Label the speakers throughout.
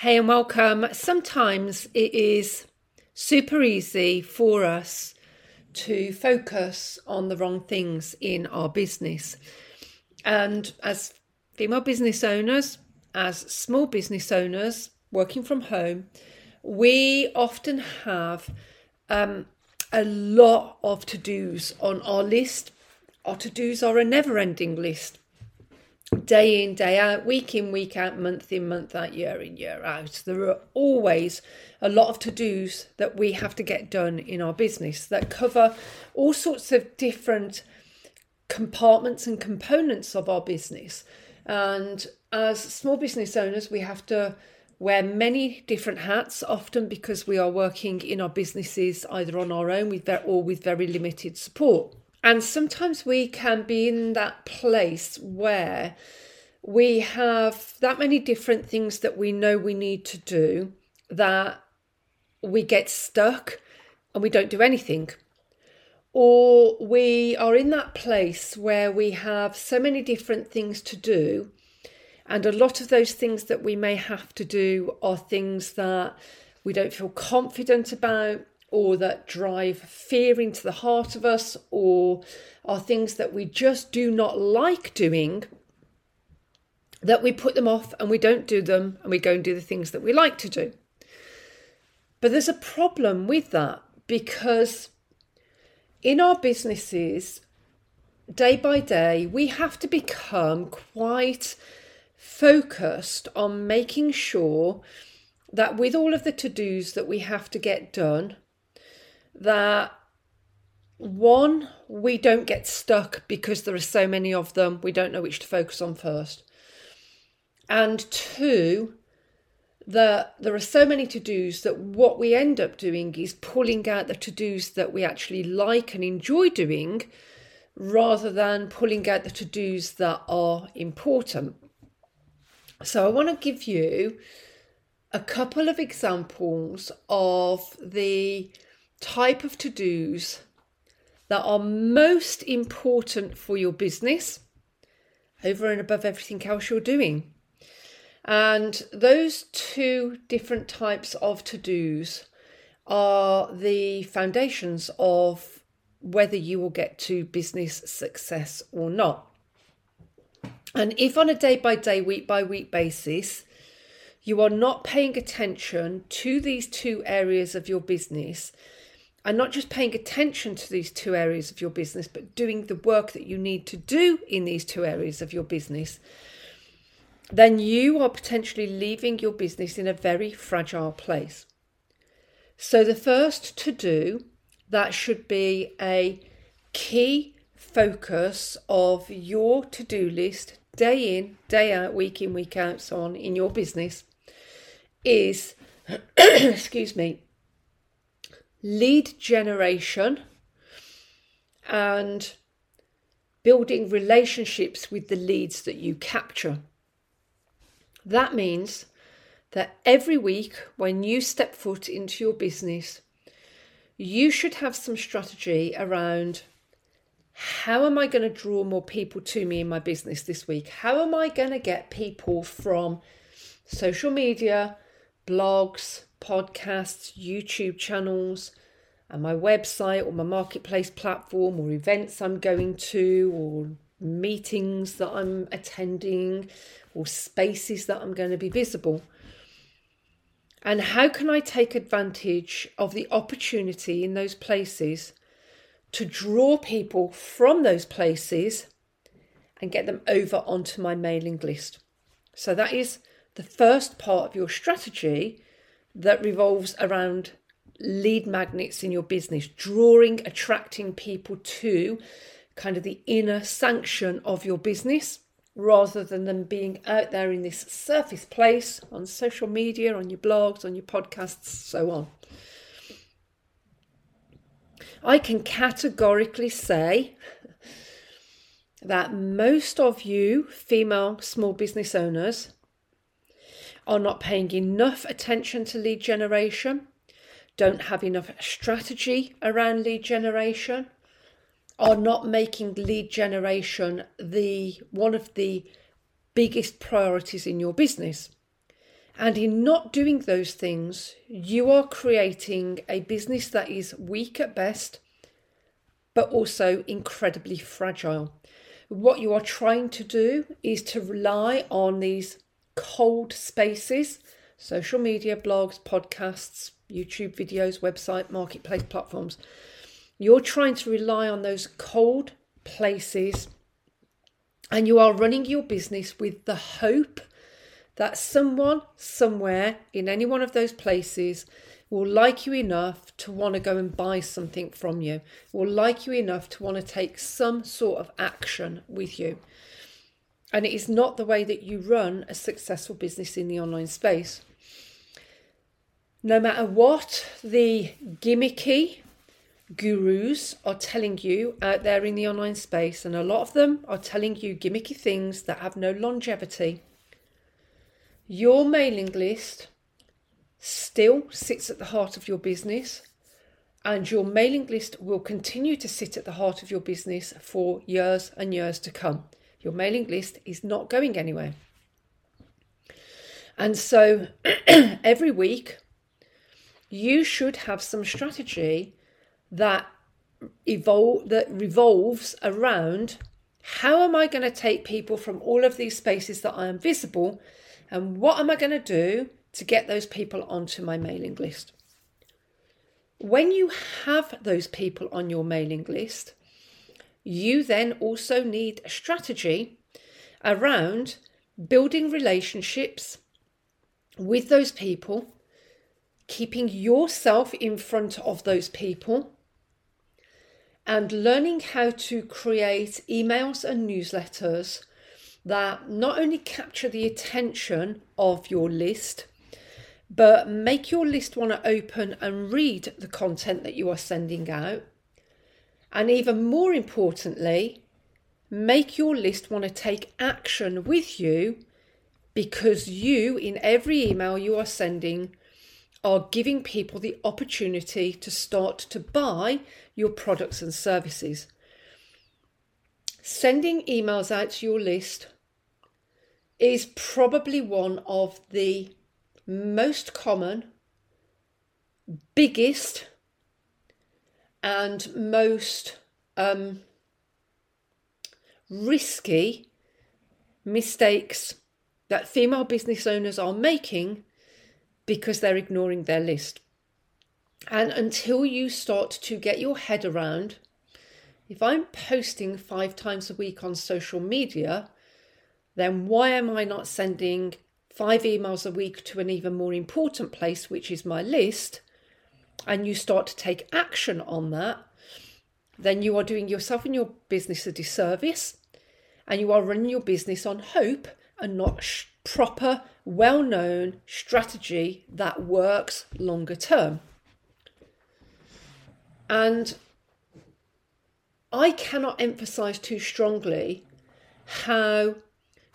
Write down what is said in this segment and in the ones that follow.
Speaker 1: Hey, and welcome. Sometimes it is super easy for us to focus on the wrong things in our business. And as female business owners, as small business owners working from home, we often have um, a lot of to dos on our list. Our to dos are a never ending list day in, day out, week in, week out, month in, month out, year in, year out. There are always a lot of to dos that we have to get done in our business that cover all sorts of different compartments and components of our business. And as small business owners, we have to wear many different hats, often because we are working in our businesses either on our own with or with very limited support. And sometimes we can be in that place where we have that many different things that we know we need to do that we get stuck and we don't do anything. Or we are in that place where we have so many different things to do, and a lot of those things that we may have to do are things that we don't feel confident about, or that drive fear into the heart of us or are things that we just do not like doing, that we put them off and we don't do them and we go and do the things that we like to do. But there's a problem with that because in our businesses, day by day, we have to become quite focused on making sure that with all of the to dos that we have to get done, that one, we don't get stuck because there are so many of them, we don't know which to focus on first. And two, that there are so many to dos that what we end up doing is pulling out the to dos that we actually like and enjoy doing rather than pulling out the to dos that are important. So, I want to give you a couple of examples of the type of to dos that are most important for your business over and above everything else you're doing. And those two different types of to dos are the foundations of whether you will get to business success or not. And if on a day by day, week by week basis, you are not paying attention to these two areas of your business, and not just paying attention to these two areas of your business, but doing the work that you need to do in these two areas of your business, then you are potentially leaving your business in a very fragile place. So, the first to do that should be a key focus of your to do list day in, day out, week in, week out, so on in your business is, excuse me, lead generation and building relationships with the leads that you capture. That means that every week when you step foot into your business, you should have some strategy around how am I going to draw more people to me in my business this week? How am I going to get people from social media, blogs, podcasts, YouTube channels, and my website or my marketplace platform or events I'm going to or meetings that I'm attending or spaces that I'm going to be visible. And how can I take advantage of the opportunity in those places to draw people from those places and get them over onto my mailing list? So that is the first part of your strategy that revolves around lead magnets in your business, drawing, attracting people to kind of the inner sanction of your business rather than them being out there in this surface place on social media, on your blogs, on your podcasts, so on. I can categorically say that most of you female small business owners are not paying enough attention to lead generation, don't have enough strategy around lead generation, are not making lead generation the one of the biggest priorities in your business. And in not doing those things, you are creating a business that is weak at best, but also incredibly fragile. What you are trying to do is to rely on these cold spaces social media, blogs, podcasts, YouTube videos, website, marketplace platforms. You're trying to rely on those cold places and you are running your business with the hope that someone somewhere in any one of those places will like you enough to want to go and buy something from you, will like you enough to want to take some sort of action with you. And it is not the way that you run a successful business in the online space. No matter what the gimmicky gurus are telling you out there in the online space, and a lot of them are telling you gimmicky things that have no longevity your mailing list still sits at the heart of your business, and your mailing list will continue to sit at the heart of your business for years and years to come. Your mailing list is not going anywhere. And so every week, you should have some strategy that evolve that revolves around how am I going to take people from all of these spaces that I am visible and what am I going to do to get those people onto my mailing list? When you have those people on your mailing list, you then also need a strategy around building relationships with those people, keeping yourself in front of those people, and learning how to create emails and newsletters that not only capture the attention of your list, but make your list want to open and read the content that you are sending out. And even more importantly, make your list want to take action with you because you, in every email you are sending, are giving people the opportunity to start to buy your products and services. Sending emails out to your list is probably one of the most common, biggest, and most um, risky mistakes that female business owners are making because they're ignoring their list. And until you start to get your head around if I'm posting five times a week on social media, then why am I not sending five emails a week to an even more important place, which is my list? And you start to take action on that, then you are doing yourself and your business a disservice and you are running your business on hope and not sh- proper, well known strategy that works longer term. And I cannot emphasize too strongly how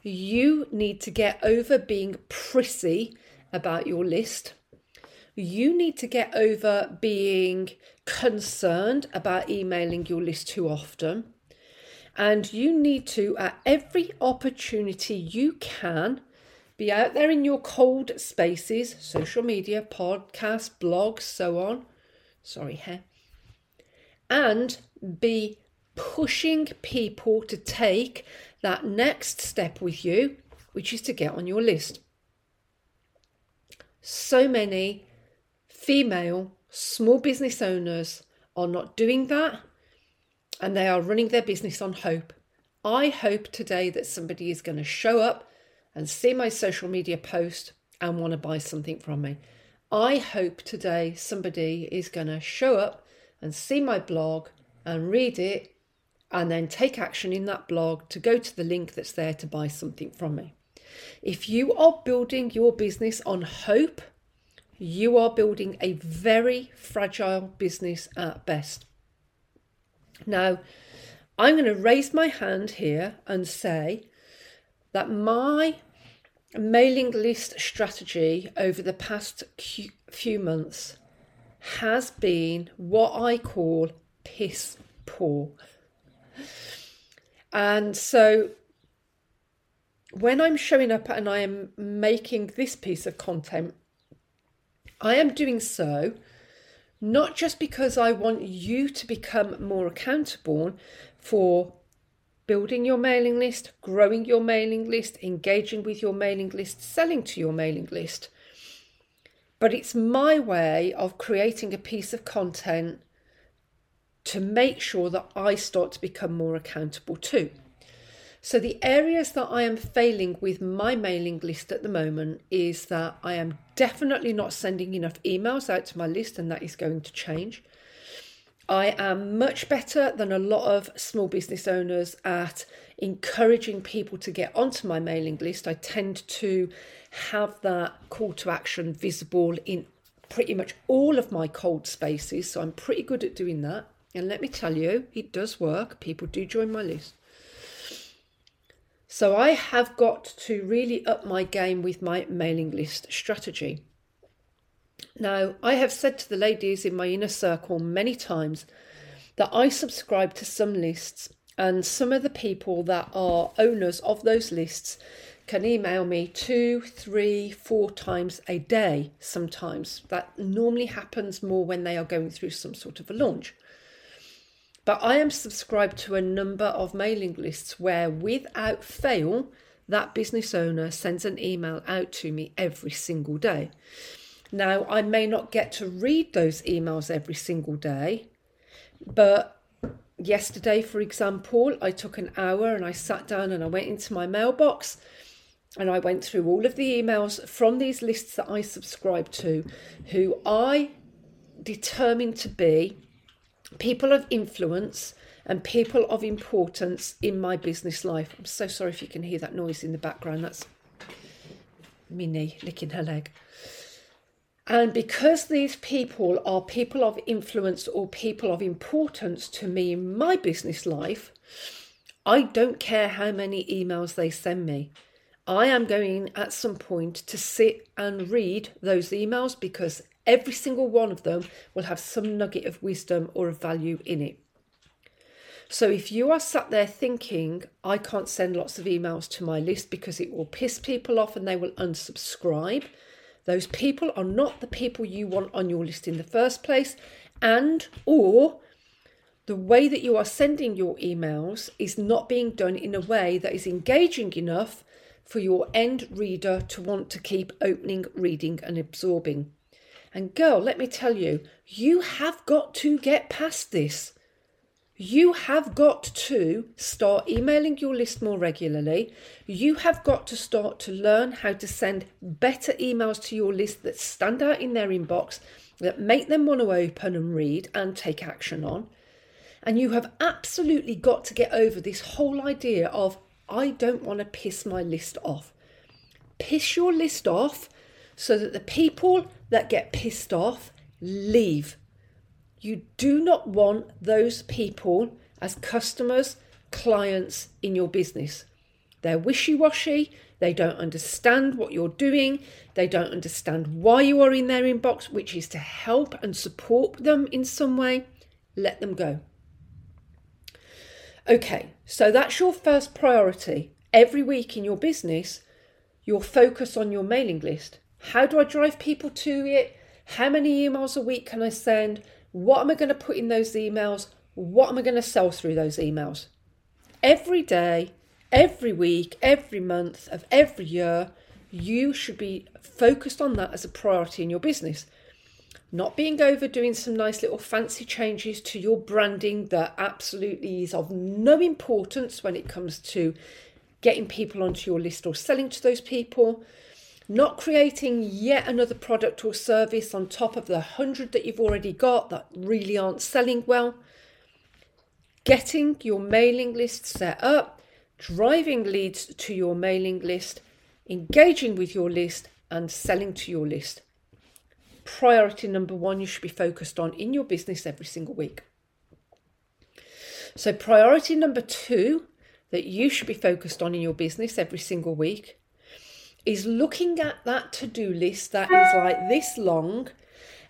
Speaker 1: you need to get over being prissy about your list. You need to get over being concerned about emailing your list too often. And you need to, at every opportunity you can, be out there in your cold spaces, social media, podcasts, blogs, so on. Sorry, hair. And be pushing people to take that next step with you, which is to get on your list. So many female small business owners are not doing that and they are running their business on hope. I hope today that somebody is going to show up and see my social media post and want to buy something from me. I hope today somebody is going to show up and see my blog and read it and then take action in that blog to go to the link that's there to buy something from me. If you are building your business on hope, you are building a very fragile business at best. Now, I'm going to raise my hand here and say that my mailing list strategy over the past few months has been what I call piss poor. And so when I'm showing up and I am making this piece of content, I am doing so not just because I want you to become more accountable for building your mailing list, growing your mailing list, engaging with your mailing list, selling to your mailing list, but it's my way of creating a piece of content to make sure that I start to become more accountable too. So, the areas that I am failing with my mailing list at the moment is that I am definitely not sending enough emails out to my list, and that is going to change. I am much better than a lot of small business owners at encouraging people to get onto my mailing list. I tend to have that call to action visible in pretty much all of my cold spaces, so I'm pretty good at doing that. And let me tell you, it does work. People do join my list. So I have got to really up my game with my mailing list strategy. Now, I have said to the ladies in my inner circle many times that I subscribe to some lists, and some of the people that are owners of those lists can email me two, three, four times a day sometimes. That normally happens more when they are going through some sort of a launch. But I am subscribed to a number of mailing lists where, without fail, that business owner sends an email out to me every single day. Now, I may not get to read those emails every single day, but yesterday, for example, I took an hour and I sat down and I went into my mailbox and I went through all of the emails from these lists that I subscribe to, who I determined to be people of influence and people of importance in my business life. I'm so sorry if you can hear that noise in the background. That's Minnie licking her leg. And because these people are people of influence or people of importance to me in my business life, I don't care how many emails they send me. I am going at some point to sit and read those emails because Every single one of them will have some nugget of wisdom or of value in it. So if you are sat there thinking, I can't send lots of emails to my list because it will piss people off and they will unsubscribe, those people are not the people you want on your list in the first place. And, or the way that you are sending your emails is not being done in a way that is engaging enough for your end reader to want to keep opening, reading, and absorbing. And girl, let me tell you, you have got to get past this. You have got to start emailing your list more regularly. You have got to start to learn how to send better emails to your list that stand out in their inbox, that make them want to open and read and take action on. And you have absolutely got to get over this whole idea of, I don't want to piss my list off. Piss your list off so that the people that get pissed off leave. You do not want those people as customers, clients in your business. They're wishy washy, they don't understand what you're doing, they don't understand why you are in their inbox, which is to help and support them in some way. Let them go. Okay, so that's your first priority. Every week in your business, you'll focus on your mailing list. How do I drive people to it? How many emails a week can I send? What am I going to put in those emails? What am I going to sell through those emails? Every day, every week, every month of every year, you should be focused on that as a priority in your business. Not being over doing some nice little fancy changes to your branding that absolutely is of no importance when it comes to getting people onto your list or selling to those people not creating yet another product or service on top of the hundred that you've already got that really aren't selling well. getting your mailing list set up, driving leads to your mailing list, engaging with your list, and selling to your list. Priority number one you should be focused on in your business every single week. So, priority number two that you should be focused on in your business every single week is looking at that to do list that is like this long.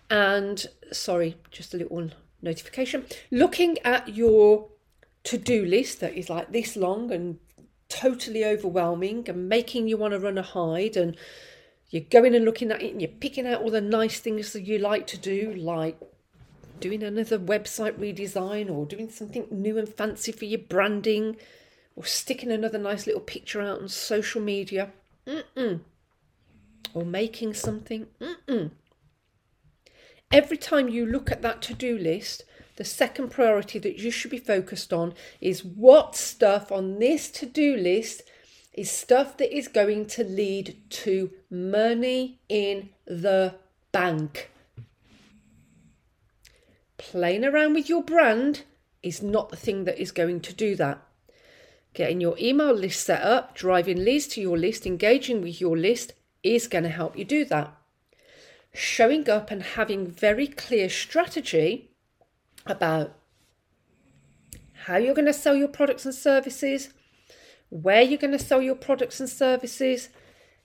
Speaker 1: And sorry, just a little notification. Looking at your to do list that is like this long and totally overwhelming and making you want to run a hide and you're going and looking at it and you're picking out all the nice things that you like to do like doing another website redesign or doing something new and fancy for your branding or sticking another nice little picture out on social media Mm-mm. or making something Mm-mm. every time you look at that to-do list the second priority that you should be focused on is what stuff on this to-do list is stuff that is going to lead to money in the bank playing around with your brand is not the thing that is going to do that. Getting your email list set up, driving leads to your list, engaging with your list is going to help you do that. Showing up and having very clear strategy about how you're going to sell your products and services, where you're going to sell your products and services,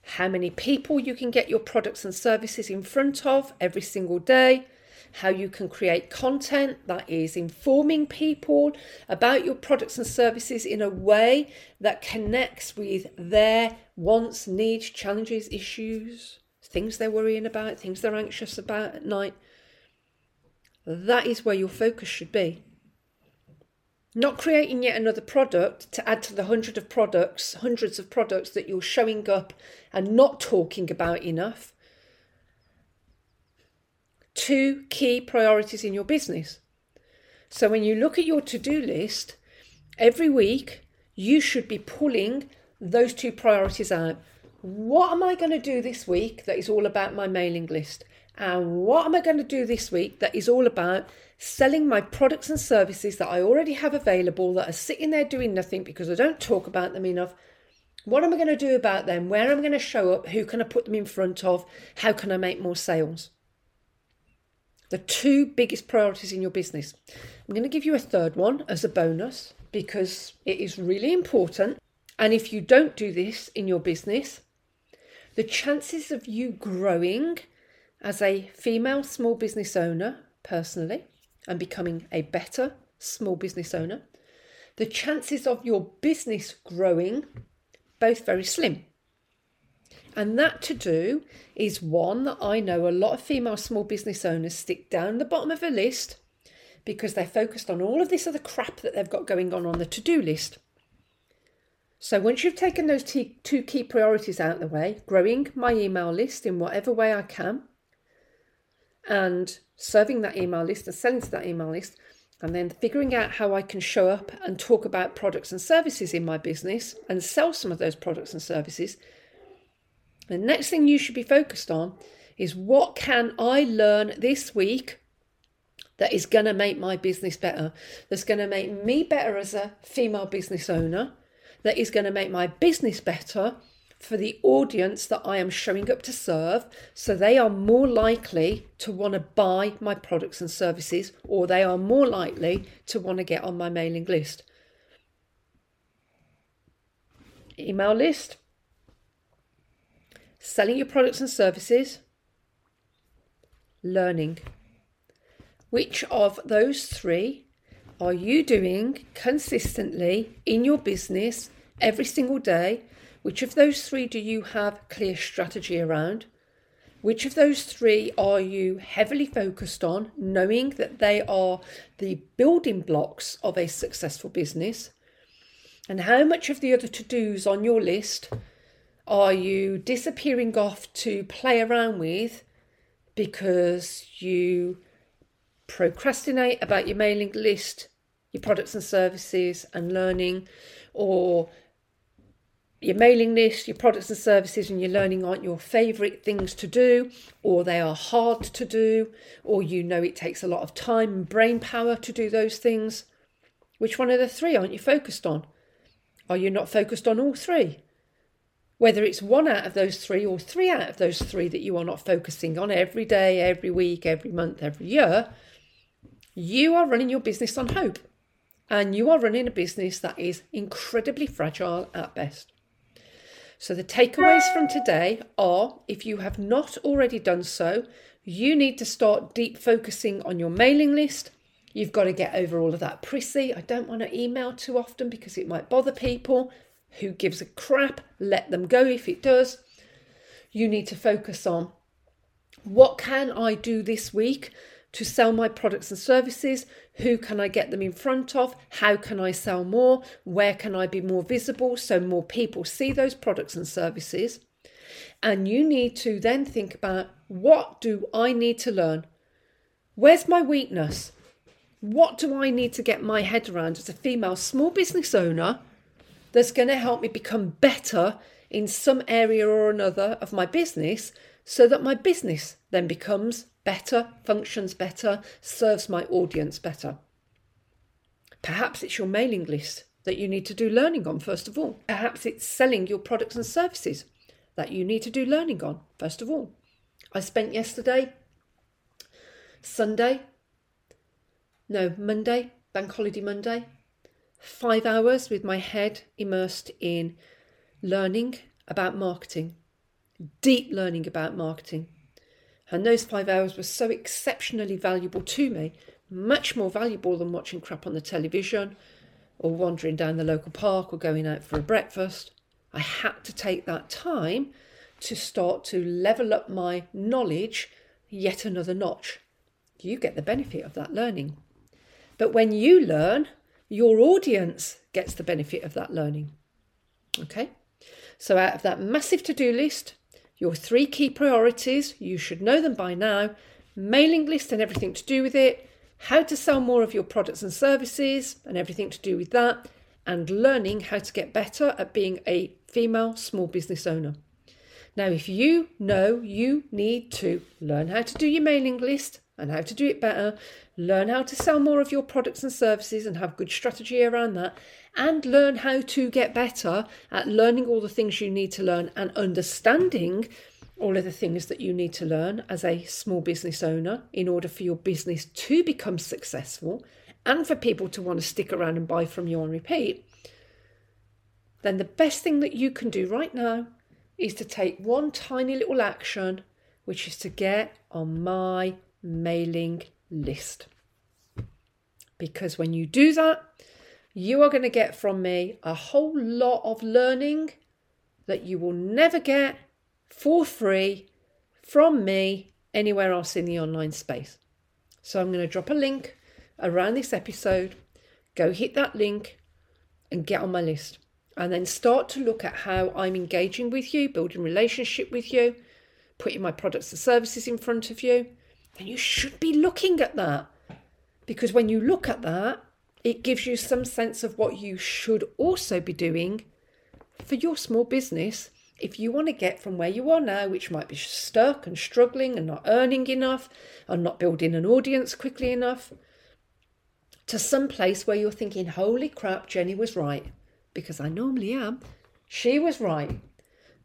Speaker 1: how many people you can get your products and services in front of every single day, how you can create content that is informing people about your products and services in a way that connects with their wants, needs, challenges, issues, things they're worrying about, things they're anxious about at night. That is where your focus should be. Not creating yet another product to add to the hundred of products, hundreds of products that you're showing up and not talking about enough two key priorities in your business. So when you look at your to do list, every week you should be pulling those two priorities out. What am I going to do this week that is all about my mailing list? And what am I going to do this week that is all about selling my products and services that I already have available that are sitting there doing nothing because I don't talk about them enough? What am I going to do about them? Where am I going to show up? Who can I put them in front of? How can I make more sales? The two biggest priorities in your business. I'm going to give you a third one as a bonus because it is really important. And if you don't do this in your business, the chances of you growing as a female small business owner personally and becoming a better small business owner, the chances of your business growing both very slim. And that to do is one that I know a lot of female small business owners stick down the bottom of a list because they're focused on all of this other crap that they've got going on on the to do list. So once you've taken those two key priorities out of the way, growing my email list in whatever way I can, and serving that email list and selling to that email list, and then figuring out how I can show up and talk about products and services in my business and sell some of those products and services the next thing you should be focused on is what can I learn this week that is going to make my business better, that's going to make me better as a female business owner, that is going to make my business better for the audience that I am showing up to serve so they are more likely to want to buy my products and services or they are more likely to want to get on my mailing list. Email list, selling your products and services, learning. Which of those three are you doing consistently in your business every single day? Which of those three do you have clear strategy around? Which of those three are you heavily focused on, knowing that they are the building blocks of a successful business? And how much of the other to dos on your list are you disappearing off to play around with because you procrastinate about your mailing list, your products and services, and learning, or your mailing list, your products and services, and your learning aren't your favourite things to do, or they are hard to do, or you know it takes a lot of time and brain power to do those things? Which one of the three aren't you focused on? Are you not focused on all three? Whether it's one out of those three or three out of those three that you are not focusing on every day, every week, every month, every year, you are running your business on hope. And you are running a business that is incredibly fragile at best. So, the takeaways from today are if you have not already done so, you need to start deep focusing on your mailing list. You've got to get over all of that prissy. I don't want to email too often because it might bother people. Who gives a crap? Let them go if it does. You need to focus on what can I do this week to sell my products and services? Who can I get them in front of? How can I sell more? Where can I be more visible so more people see those products and services? And you need to then think about what do I need to learn? Where's my weakness? What do I need to get my head around as a female small business owner that's going to help me become better in some area or another of my business so that my business then becomes better, functions better, serves my audience better. Perhaps it's your mailing list that you need to do learning on first of all. Perhaps it's selling your products and services that you need to do learning on first of all. I spent yesterday, Sunday, no, Monday, Bank Holiday Monday, five hours with my head immersed in learning about marketing, deep learning about marketing. And those five hours were so exceptionally valuable to me, much more valuable than watching crap on the television or wandering down the local park or going out for a breakfast. I had to take that time to start to level up my knowledge yet another notch. You get the benefit of that learning. But when you learn, your audience gets the benefit of that learning. Okay? So, out of that massive to do list, your three key priorities, you should know them by now mailing list and everything to do with it, how to sell more of your products and services and everything to do with that, and learning how to get better at being a female small business owner. Now, if you know you need to learn how to do your mailing list and how to do it better, learn how to sell more of your products and services and have good strategy around that, and learn how to get better at learning all the things you need to learn and understanding all of the things that you need to learn as a small business owner in order for your business to become successful and for people to want to stick around and buy from you on repeat, then the best thing that you can do right now is to take one tiny little action, which is to get on my mailing list. Because when you do that, you are going to get from me a whole lot of learning that you will never get for free from me anywhere else in the online space. So I'm going to drop a link around this episode. Go hit that link and get on my list and then start to look at how I'm engaging with you, building relationship with you, putting my products and services in front of you, then you should be looking at that. Because when you look at that, it gives you some sense of what you should also be doing for your small business if you want to get from where you are now, which might be stuck and struggling and not earning enough and not building an audience quickly enough, to some place where you're thinking, holy crap, Jenny was right because I normally am, she was right.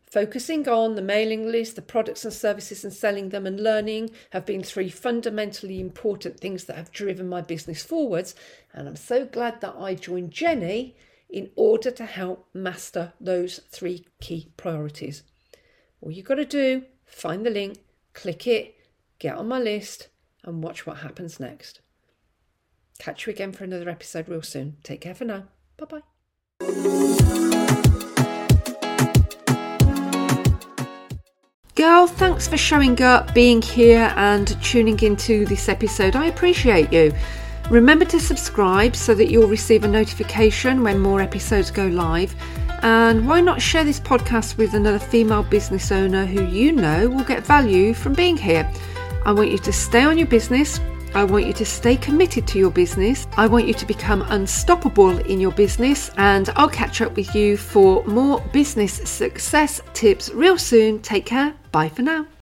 Speaker 1: Focusing on the mailing list, the products and services, and selling them and learning have been three fundamentally important things that have driven my business forwards. And I'm so glad that I joined Jenny in order to help master those three key priorities. All you've got to do, find the link, click it, get on my list, and watch what happens next. Catch you again for another episode real soon. Take care for now. Bye bye. Girl, thanks for showing up, being here, and tuning into this episode. I appreciate you. Remember to subscribe so that you'll receive a notification when more episodes go live. And why not share this podcast with another female business owner who you know will get value from being here? I want you to stay on your business I want you to stay committed to your business. I want you to become unstoppable in your business. And I'll catch up with you for more business success tips real soon. Take care. Bye for now.